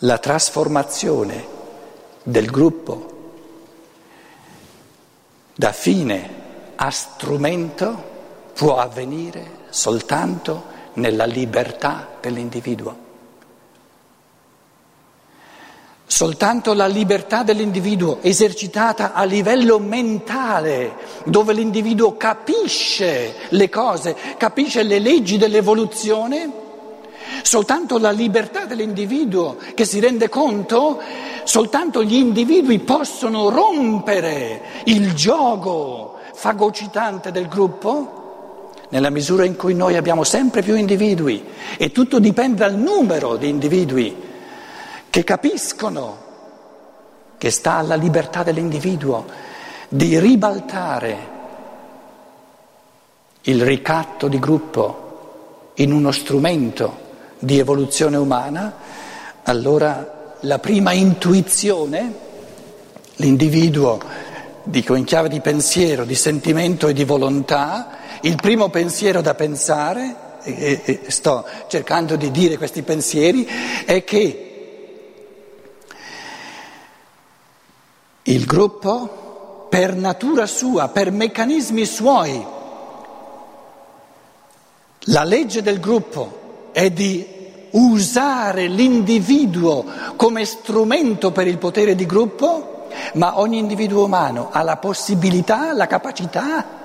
la trasformazione del gruppo da fine a strumento può avvenire soltanto nella libertà dell'individuo. Soltanto la libertà dell'individuo esercitata a livello mentale, dove l'individuo capisce le cose, capisce le leggi dell'evoluzione, soltanto la libertà dell'individuo che si rende conto, soltanto gli individui possono rompere il gioco fagocitante del gruppo, nella misura in cui noi abbiamo sempre più individui. E tutto dipende dal numero di individui che capiscono che sta alla libertà dell'individuo di ribaltare il ricatto di gruppo in uno strumento di evoluzione umana, allora la prima intuizione, l'individuo, dico in chiave di pensiero, di sentimento e di volontà, il primo pensiero da pensare, e, e sto cercando di dire questi pensieri, è che Il gruppo, per natura sua, per meccanismi suoi, la legge del gruppo è di usare l'individuo come strumento per il potere di gruppo, ma ogni individuo umano ha la possibilità, la capacità,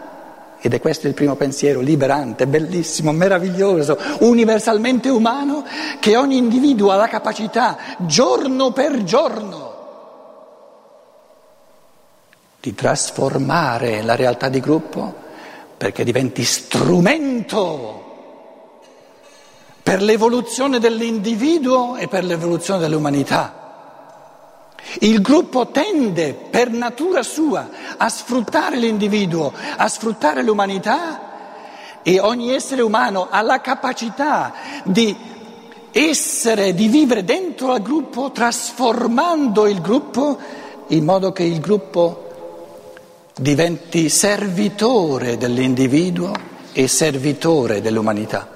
ed è questo il primo pensiero liberante, bellissimo, meraviglioso, universalmente umano, che ogni individuo ha la capacità, giorno per giorno, di trasformare la realtà di gruppo perché diventi strumento per l'evoluzione dell'individuo e per l'evoluzione dell'umanità. Il gruppo tende per natura sua a sfruttare l'individuo, a sfruttare l'umanità e ogni essere umano ha la capacità di essere, di vivere dentro al gruppo, trasformando il gruppo in modo che il gruppo diventi servitore dell'individuo e servitore dell'umanità.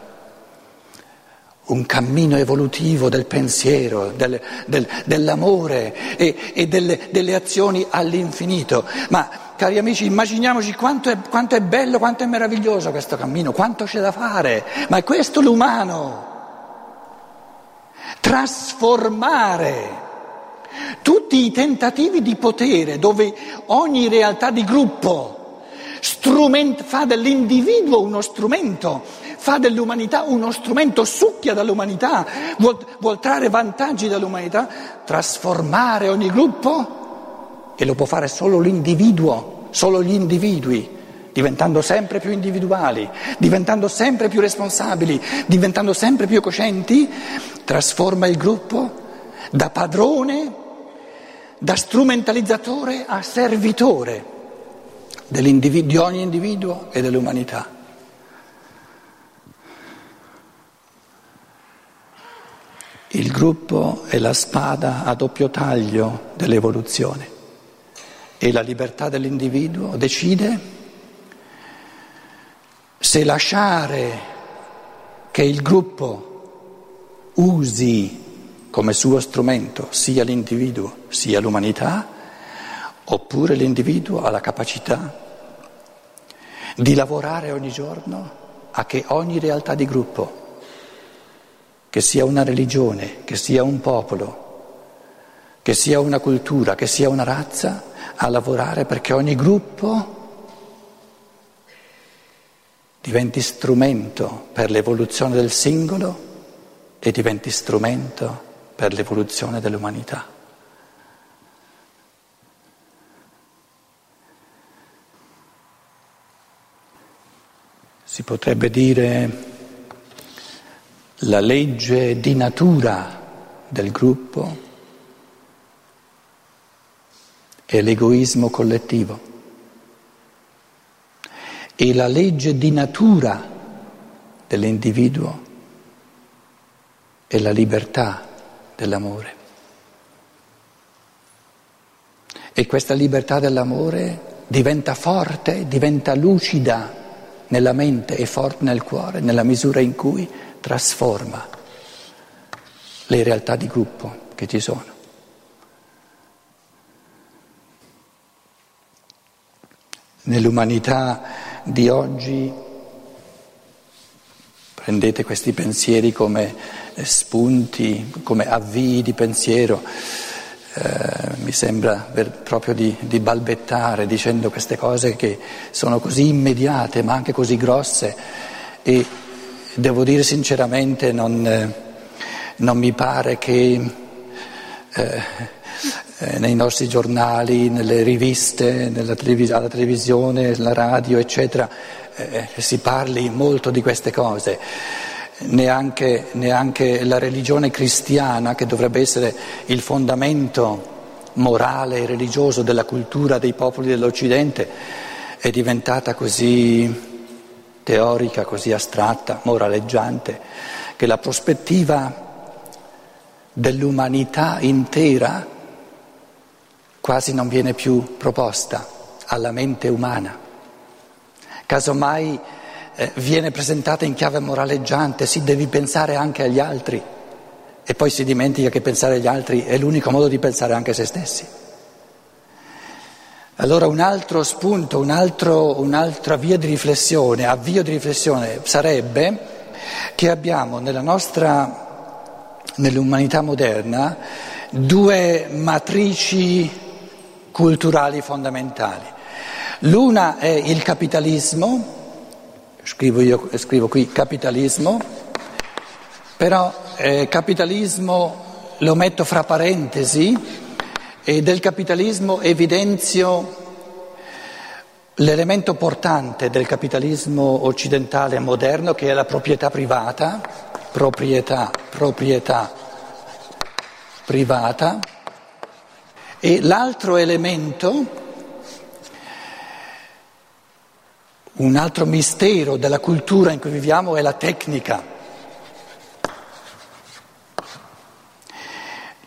Un cammino evolutivo del pensiero, del, del, dell'amore e, e delle, delle, azioni all'infinito. Ma cari amici, immaginiamoci quanto è, quanto è bello, quanto è meraviglioso questo cammino, quanto c'è da fare. Ma è questo l'umano. Trasformare tutti i tentativi di potere dove ogni realtà di gruppo fa dell'individuo uno strumento, fa dell'umanità uno strumento, succhia dall'umanità, vuol, vuol trarre vantaggi dall'umanità, trasformare ogni gruppo e lo può fare solo l'individuo, solo gli individui diventando sempre più individuali, diventando sempre più responsabili, diventando sempre più coscienti, trasforma il gruppo da padrone, da strumentalizzatore a servitore di ogni individuo e dell'umanità. Il gruppo è la spada a doppio taglio dell'evoluzione. E la libertà dell'individuo decide se lasciare che il gruppo usi come suo strumento sia l'individuo sia l'umanità, oppure l'individuo ha la capacità di lavorare ogni giorno a che ogni realtà di gruppo, che sia una religione, che sia un popolo, che sia una cultura, che sia una razza, a lavorare perché ogni gruppo diventi strumento per l'evoluzione del singolo e diventi strumento per l'evoluzione dell'umanità. Si potrebbe dire la legge di natura del gruppo è l'egoismo collettivo e la legge di natura dell'individuo è la libertà dell'amore. E questa libertà dell'amore diventa forte, diventa lucida nella mente e forte nel cuore, nella misura in cui trasforma le realtà di gruppo che ci sono. Nell'umanità di oggi prendete questi pensieri come spunti, come avvii di pensiero. Eh, mi sembra proprio di, di, balbettare dicendo queste cose che sono così immediate ma anche così grosse e devo dire sinceramente non, eh, non mi pare che eh, eh nei nostri giornali, nelle riviste, televis- alla televisione, alla radio, eccetera, eh, si parli molto di queste cose. Neanche, neanche la religione cristiana, che dovrebbe essere il fondamento morale e religioso della cultura dei popoli dell'Occidente, è diventata così teorica, così astratta, moraleggiante, che la prospettiva dell'umanità intera quasi non viene più proposta alla mente umana. Casomai eh, viene presentata in chiave moraleggiante, sì, devi pensare anche agli altri e poi si dimentica che pensare agli altri è l'unico modo di pensare anche a se stessi. Allora un altro spunto, un altro, un'altra via di riflessione, avvio di riflessione sarebbe che abbiamo nella nostra, nell'umanità moderna, due matrici culturali fondamentali. L'una è il capitalismo, scrivo, io, scrivo qui capitalismo, però eh, capitalismo lo metto fra parentesi e del capitalismo evidenzio l'elemento portante del capitalismo occidentale moderno che è la proprietà privata, proprietà, proprietà privata e l'altro elemento Un altro mistero della cultura in cui viviamo è la tecnica.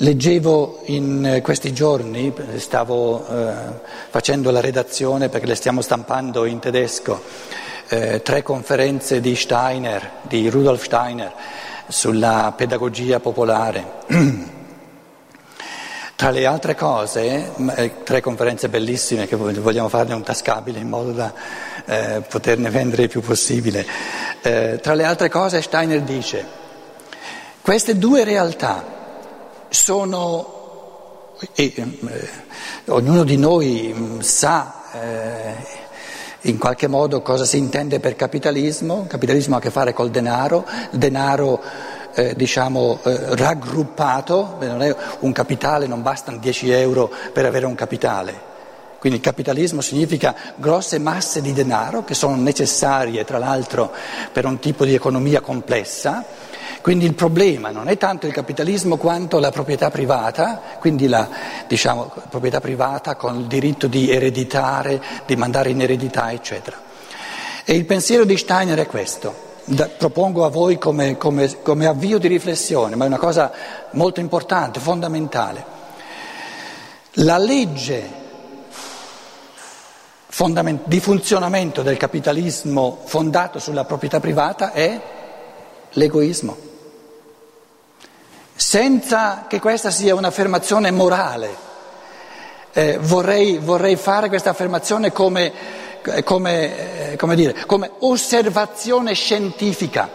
Leggevo in questi giorni, stavo eh, facendo la redazione perché le stiamo stampando in tedesco, eh, tre conferenze di Steiner, di Rudolf Steiner, sulla pedagogia popolare. Tra le altre cose, eh, tre conferenze bellissime che vogliamo farne un tascabile in modo da eh, poterne vendere il più possibile. Eh, tra le altre cose Steiner dice, queste due realtà sono, e, eh, ognuno di noi mm, sa eh, in qualche modo cosa si intende per capitalismo, capitalismo ha a che fare col denaro, il denaro eh, diciamo, eh, raggruppato, non è un capitale, non bastano 10 euro per avere un capitale. Quindi il capitalismo significa grosse masse di denaro che sono necessarie tra l'altro per un tipo di economia complessa. Quindi il problema non è tanto il capitalismo quanto la proprietà privata, quindi la diciamo, proprietà privata con il diritto di ereditare, di mandare in eredità, eccetera. E il pensiero di Steiner è questo da, propongo a voi come, come, come avvio di riflessione, ma è una cosa molto importante, fondamentale. La legge di funzionamento del capitalismo fondato sulla proprietà privata è l'egoismo. Senza che questa sia un'affermazione morale, eh, vorrei, vorrei fare questa affermazione come come, eh, come, dire, come osservazione scientifica.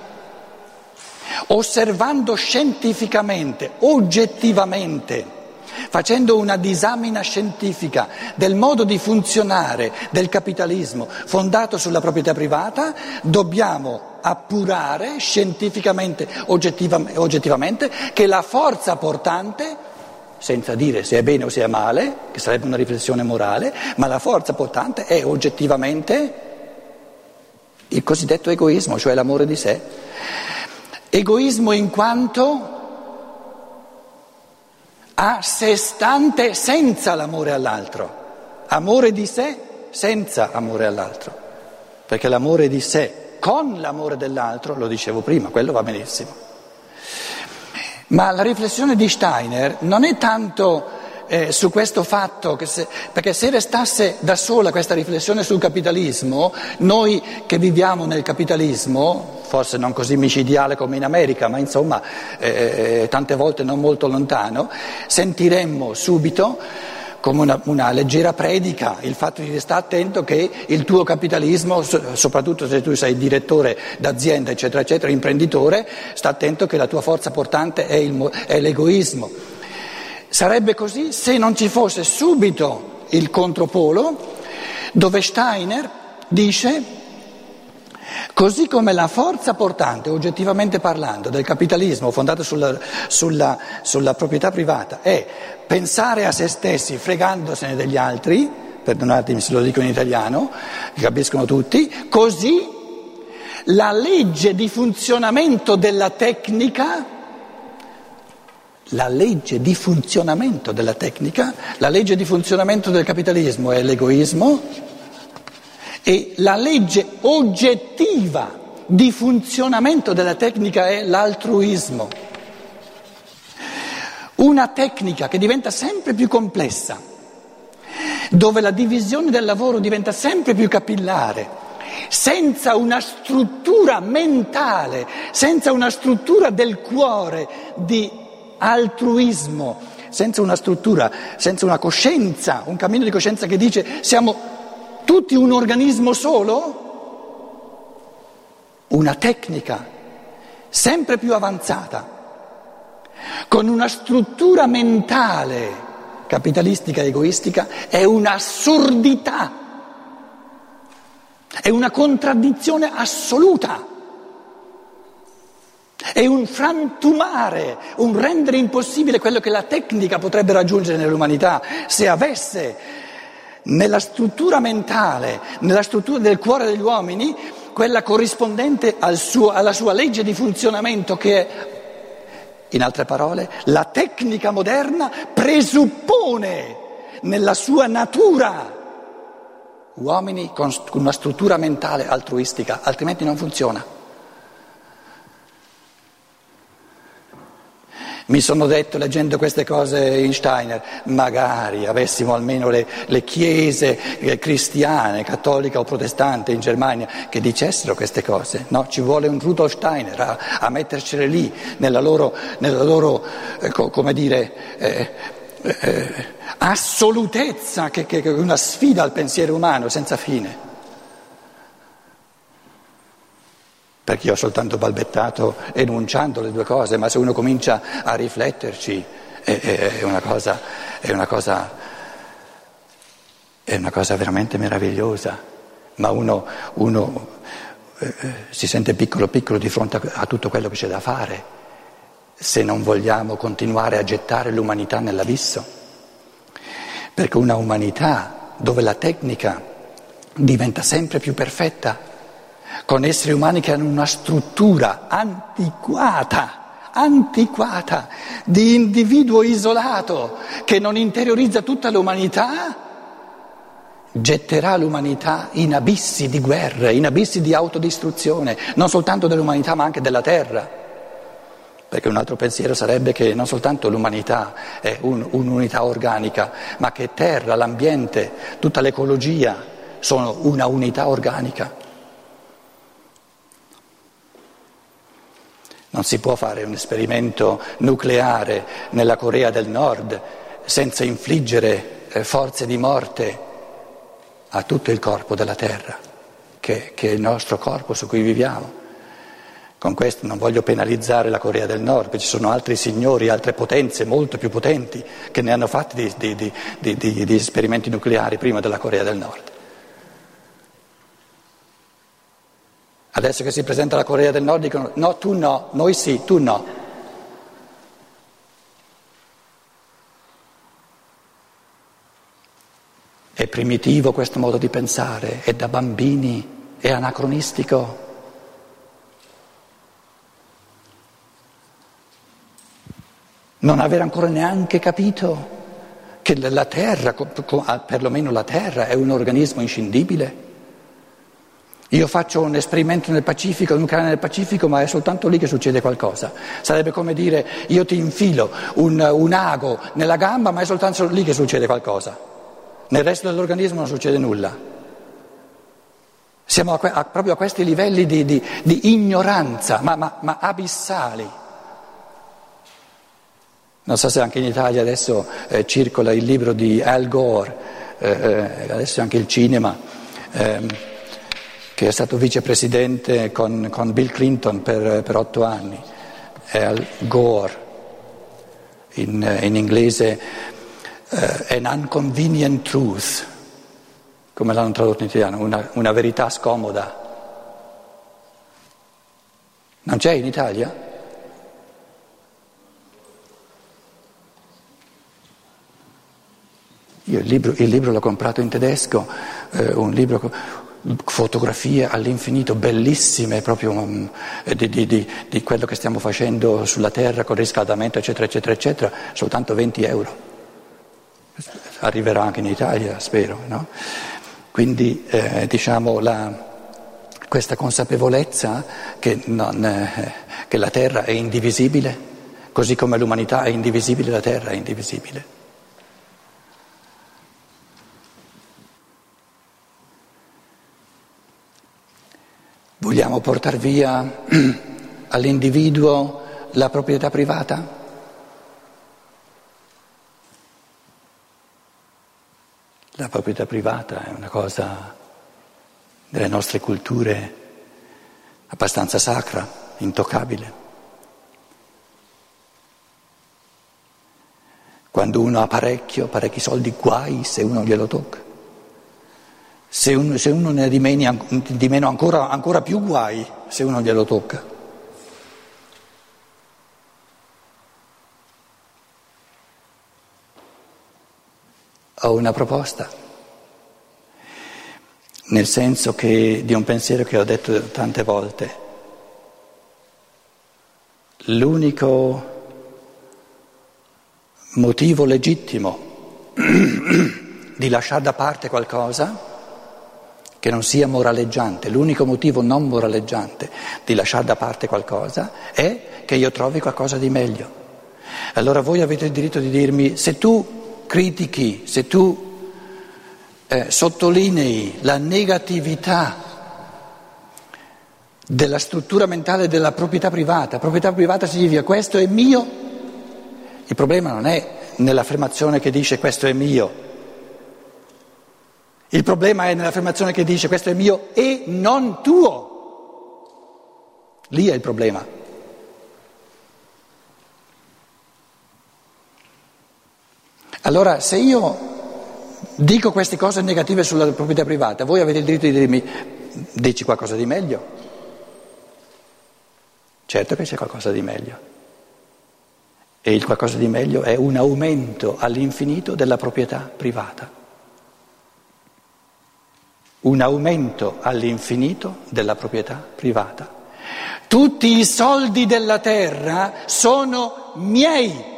Osservando scientificamente, oggettivamente, facendo una disamina scientifica del modo di funzionare del capitalismo fondato sulla proprietà privata, dobbiamo appurare scientificamente, oggettivamente, che la forza portante senza dire se è bene o se è male, che sarebbe una riflessione morale, ma la forza portante è oggettivamente il cosiddetto egoismo, cioè l'amore di sé. Egoismo in quanto a sé stante senza l'amore all'altro, amore di sé senza amore all'altro, perché l'amore di sé con l'amore dell'altro, lo dicevo prima, quello va benissimo. Ma la riflessione di Steiner non è tanto eh, su questo fatto, se, perché se restasse da sola questa riflessione sul capitalismo, noi che viviamo nel capitalismo, forse non così micidiale come in America, ma insomma eh, eh tante volte non molto lontano, sentiremmo subito come una, una, leggera predica il fatto di stare attento che il tuo capitalismo, soprattutto se tu sei direttore d'azienda, eccetera, eccetera, imprenditore, sta attento che la tua forza portante è, il, è l'egoismo. Sarebbe così se non ci fosse subito il contropolo dove Steiner dice Così come la forza portante, oggettivamente parlando, del capitalismo fondato sulla, sulla, sulla proprietà privata è pensare a se stessi fregandosene degli altri, perdonatemi se lo dico in italiano, che capiscono tutti, così la legge di funzionamento della tecnica la legge di funzionamento della tecnica, la legge di funzionamento del capitalismo è l'egoismo, e la legge oggettiva di funzionamento della tecnica è l'altruismo. Una tecnica che diventa sempre più complessa, dove la divisione del lavoro diventa sempre più capillare, senza una struttura mentale, senza una struttura del cuore di altruismo, senza una struttura, senza una coscienza, un cammino di coscienza che dice siamo tutti un organismo solo? Una tecnica sempre più avanzata, con una struttura mentale capitalistica egoistica, è un'assurdità, è una contraddizione assoluta. È un frantumare, un rendere impossibile quello che la tecnica potrebbe raggiungere nell'umanità se avesse nella struttura mentale, nella struttura del cuore degli uomini, quella corrispondente al suo, alla sua legge di funzionamento che è, in altre parole, la tecnica moderna presuppone nella sua natura uomini con una struttura mentale altruistica, altrimenti non funziona. Mi sono detto leggendo queste cose in Steiner, magari avessimo almeno le, le chiese eh, cristiane, cattolica o protestante in Germania che dicessero queste cose. No, ci vuole un Rudolf Steiner a, a mettercele lì nella loro, nella loro eh, come dire, eh, eh, assolutezza, che, che, che è una sfida al pensiero umano senza fine. Perché io ho soltanto balbettato enunciando le due cose, ma se uno comincia a rifletterci è, è, una, cosa, è, una, cosa, è una cosa, veramente meravigliosa, ma uno, uno eh, si sente piccolo piccolo di fronte a, a tutto quello che c'è da fare, se non vogliamo continuare a gettare l'umanità nell'abisso, perché una umanità dove la tecnica diventa sempre più perfetta, con esseri umani che hanno una struttura antiquata, antiquata, di individuo isolato che non interiorizza tutta l'umanità, getterà l'umanità in abissi di guerre, in abissi di autodistruzione, non soltanto dell'umanità ma anche della terra. Perché un altro pensiero sarebbe che non soltanto l'umanità è un, un'unità organica, ma che terra, l'ambiente, tutta l'ecologia sono una unità organica. Non si può fare un esperimento nucleare nella Corea del Nord senza infliggere eh, forze di morte a tutto il corpo della Terra, che, che, è il nostro corpo su cui viviamo. Con questo non voglio penalizzare la Corea del Nord, perché ci sono altri signori, altre potenze molto più potenti che ne hanno fatti di, di, di, di esperimenti nucleari prima della Corea del Nord. Adesso che si presenta la Corea del Nord dicono no, tu no, noi sì, tu no. È primitivo questo modo di pensare, è da bambini, è anacronistico. Non aver ancora neanche capito che la Terra, perlomeno la Terra, è un organismo inscindibile Io faccio un esperimento nel Pacifico, nucleare nel Pacifico, ma è soltanto lì che succede qualcosa. Sarebbe come dire io ti infilo un, un ago nella gamba, ma è soltanto lì che succede qualcosa. Nel resto dell'organismo non succede nulla. Siamo a, a, proprio a questi livelli di, di, di ignoranza, ma, ma, ma, abissali. Non so se anche in Italia adesso eh, circola il libro di Al Gore, eh, eh, adesso anche il cinema, ehm, che è stato vicepresidente con, con Bill Clinton per, per, otto anni. Al Gore, in, in inglese eh, An Unconvenient Truth come l'hanno tradotto in italiano, una, una verità scomoda. Non c'è in Italia? Io il libro, il libro l'ho comprato in tedesco, eh, un libro fotografie all'infinito, bellissime, proprio um, di, di, di, di, quello che stiamo facendo sulla Terra con il riscaldamento, eccetera, eccetera, eccetera, soltanto 20 euro. Arriverà anche in Italia, spero, no? Quindi eh, diciamo la, questa consapevolezza che, non, eh, che la terra è indivisibile, così come l'umanità è indivisibile, la terra è indivisibile. Vogliamo portare via all'individuo la proprietà privata? La proprietà privata è una cosa delle nostre culture abbastanza sacra, intoccabile. Quando uno ha parecchio, parecchi soldi, guai se uno glielo tocca. Se uno, se uno ne meno, di meno ancora, ancora più guai se uno glielo tocca. Ho una proposta, nel senso che, di un pensiero che ho detto tante volte. L'unico motivo legittimo di lasciare da parte qualcosa che non sia moraleggiante, l'unico motivo non moraleggiante di lasciare da parte qualcosa è che io trovi qualcosa di meglio. Allora voi avete il diritto di dirmi se tu critichi, se tu eh, sottolinei la negatività della struttura mentale della proprietà privata, proprietà privata significa questo è mio, il problema non è nell'affermazione che dice questo è mio, il problema è nell'affermazione che dice questo è mio e non tuo, lì è il problema. Allora, se io dico queste cose negative sulla proprietà privata, voi avete il diritto di dirmi, dici qualcosa di meglio? Certo che c'è qualcosa di meglio. E il qualcosa di meglio è un aumento all'infinito della proprietà privata. Un aumento all'infinito della proprietà privata. Tutti i soldi della terra sono miei.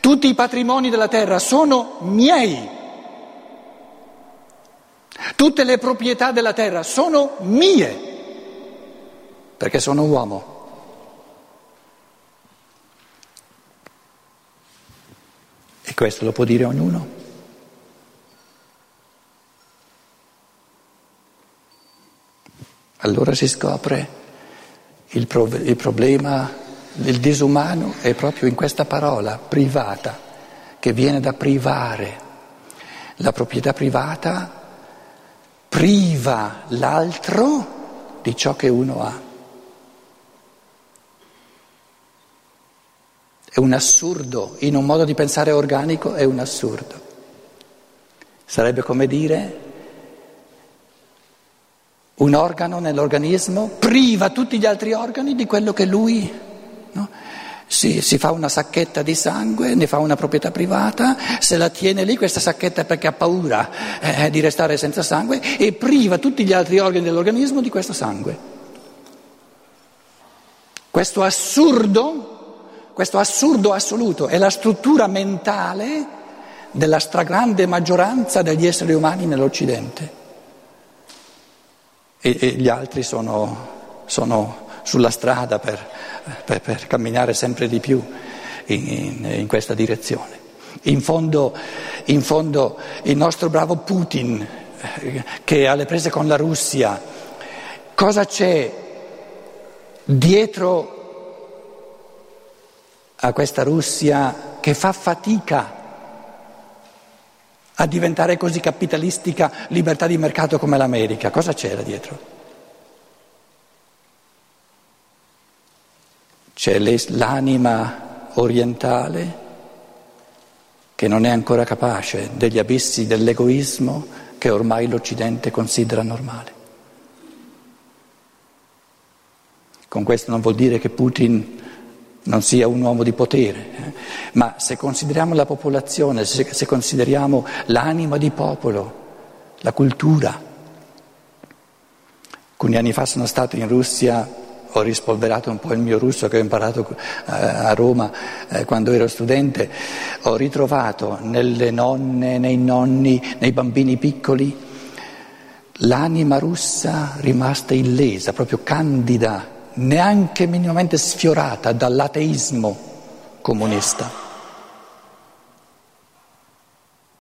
Tutti i patrimoni della terra sono miei. Tutte le proprietà della terra sono mie, perché sono uomo. E questo lo può dire ognuno. Allora si scopre il, pro- il problema il disumano è proprio in questa parola, privata, che viene da privare. La proprietà privata priva l'altro di ciò che uno ha. È un assurdo, in un modo di pensare organico è un assurdo. Sarebbe come dire un organo nell'organismo priva tutti gli altri organi di quello che lui No? Si, si, fa una sacchetta di sangue, ne fa una proprietà privata, se la tiene lì questa sacchetta perché ha paura eh, di restare senza sangue e priva tutti gli altri organi dell'organismo di questo sangue. Questo assurdo, questo assurdo assoluto è la struttura mentale della stragrande maggioranza degli esseri umani nell'Occidente. E, e gli altri sono, sono sulla strada per, per, per, camminare sempre di più in, in, in questa direzione. In fondo, in fondo il nostro bravo Putin eh, che ha le prese con la Russia, cosa c'è dietro a questa Russia che fa fatica a diventare così capitalistica libertà di mercato come l'America? Cosa c'era dietro? C'è l'anima orientale che non è ancora capace degli abissi dell'egoismo che ormai l'Occidente considera normale. Con questo non vuol dire che Putin non sia un uomo di potere, eh? ma se consideriamo la popolazione, se, se consideriamo l'anima di popolo, la cultura. Alcuni anni fa sono stato in Russia ho rispolverato un po' il mio russo che ho imparato eh, a Roma eh, quando ero studente, ho ritrovato nelle nonne, nei nonni, nei bambini piccoli l'anima russa rimasta illesa, proprio candida, neanche minimamente sfiorata dall'ateismo comunista.